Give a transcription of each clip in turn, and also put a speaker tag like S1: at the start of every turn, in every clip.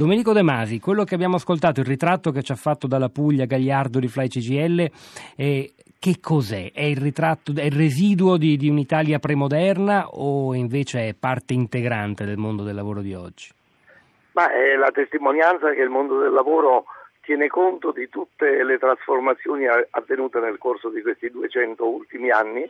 S1: Domenico De Masi, quello che abbiamo ascoltato, il ritratto che ci ha fatto dalla Puglia Gagliardo di Fly CGL, eh, che cos'è? È il, ritratto, è il residuo di, di, un'Italia premoderna o invece è parte integrante del mondo del lavoro di oggi?
S2: Ma è la testimonianza che il mondo del lavoro tiene conto di tutte le trasformazioni avvenute nel corso di questi 200 ultimi anni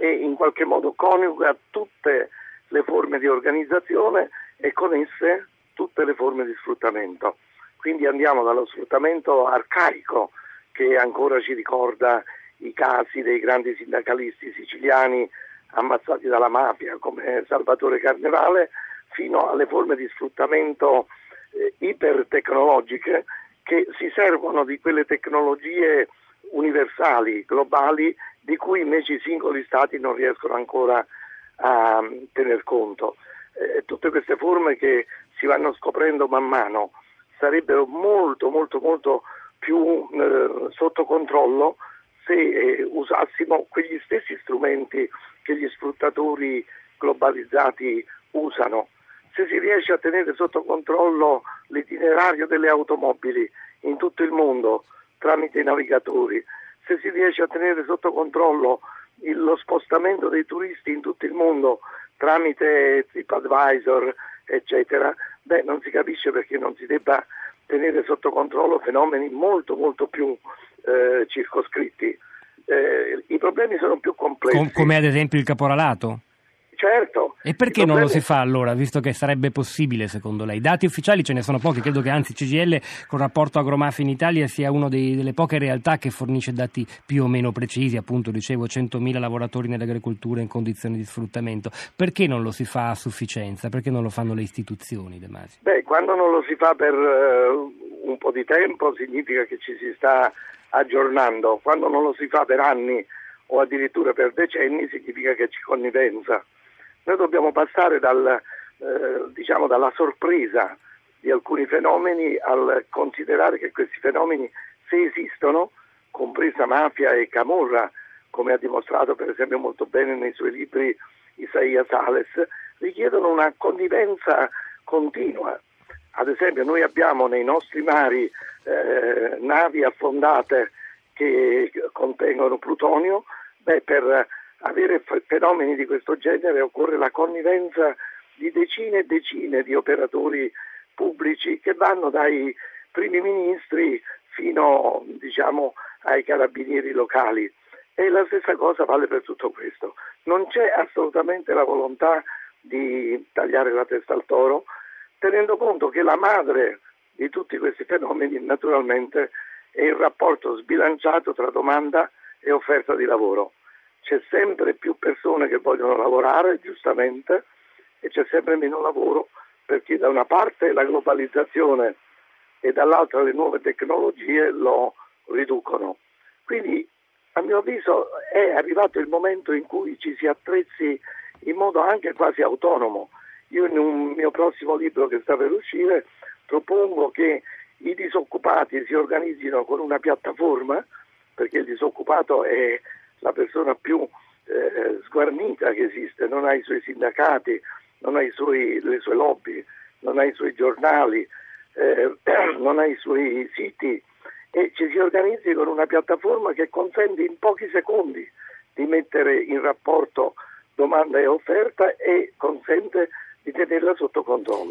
S2: e in qualche modo coniuga tutte le forme di organizzazione e con esse tutte le forme di sfruttamento. Quindi andiamo dallo sfruttamento arcaico che ancora ci ricorda i casi dei grandi sindacalisti siciliani ammazzati dalla mafia come Salvatore Carnevale fino alle forme di sfruttamento eh, ipertecnologiche che si servono di quelle tecnologie universali, globali, di cui invece i singoli stati non riescono ancora a um, tener conto. Eh, tutte queste forme che si vanno scoprendo man mano sarebbero molto molto molto più eh, sotto controllo se eh, usassimo quegli stessi strumenti che gli sfruttatori globalizzati usano. Se si riesce a tenere sotto controllo l'itinerario delle automobili in tutto il mondo tramite i navigatori, se si riesce a tenere sotto controllo il, lo spostamento dei turisti in tutto il mondo tramite TripAdvisor, eccetera, beh, non si capisce perché non si debba tenere sotto controllo fenomeni molto molto più eh, circoscritti. Eh, I problemi sono più complessi. Com-
S1: come ad esempio il caporalato?
S2: Certo.
S1: E perché non lo si fa allora, visto che sarebbe possibile secondo lei? I dati ufficiali ce ne sono pochi, credo che anzi CGL con il rapporto Agromafi in Italia sia una delle poche realtà che fornisce dati più o meno precisi, appunto dicevo 100.000 lavoratori nell'agricoltura in condizioni di sfruttamento. Perché non lo si fa a sufficienza? Perché non lo fanno le istituzioni, De Masi?
S2: Beh, quando non lo si fa per uh, un po' di tempo significa che ci si sta aggiornando, quando non lo si fa per anni o addirittura per decenni significa che c'è connivenza. Noi dobbiamo passare dal, eh, diciamo, dalla sorpresa di alcuni fenomeni al considerare che questi fenomeni, se esistono, compresa mafia e camorra, come ha dimostrato per esempio molto bene nei suoi libri Isaia Sales, richiedono una convivenza continua. Ad esempio noi abbiamo nei nostri mari eh, navi affondate che contengono plutonio, beh, per avere fenomeni di questo genere occorre la connivenza di decine e decine di operatori pubblici che vanno dai primi ministri fino diciamo, ai carabinieri locali. E la stessa cosa vale per tutto questo. Non c'è assolutamente la volontà di tagliare la testa al toro, tenendo conto che la madre di tutti questi fenomeni naturalmente è il rapporto sbilanciato tra domanda e offerta di lavoro c'è sempre più persone che vogliono lavorare, giustamente, e c'è sempre meno lavoro perché da una parte la globalizzazione e dall'altra le nuove tecnologie lo riducono. Quindi a mio avviso è arrivato il momento in cui ci si attrezzi in modo anche quasi autonomo. Io in un mio prossimo libro che sta per uscire propongo che i disoccupati si organizzino con una piattaforma, perché il disoccupato è la persona più eh, sguarnita che esiste, non ha i suoi sindacati, non ha suoi, le sue lobby, non ha i suoi giornali, eh, non ha i suoi siti e ci si organizzi con una piattaforma che consente in pochi secondi di mettere in rapporto domanda e offerta e consente di tenerla sotto controllo.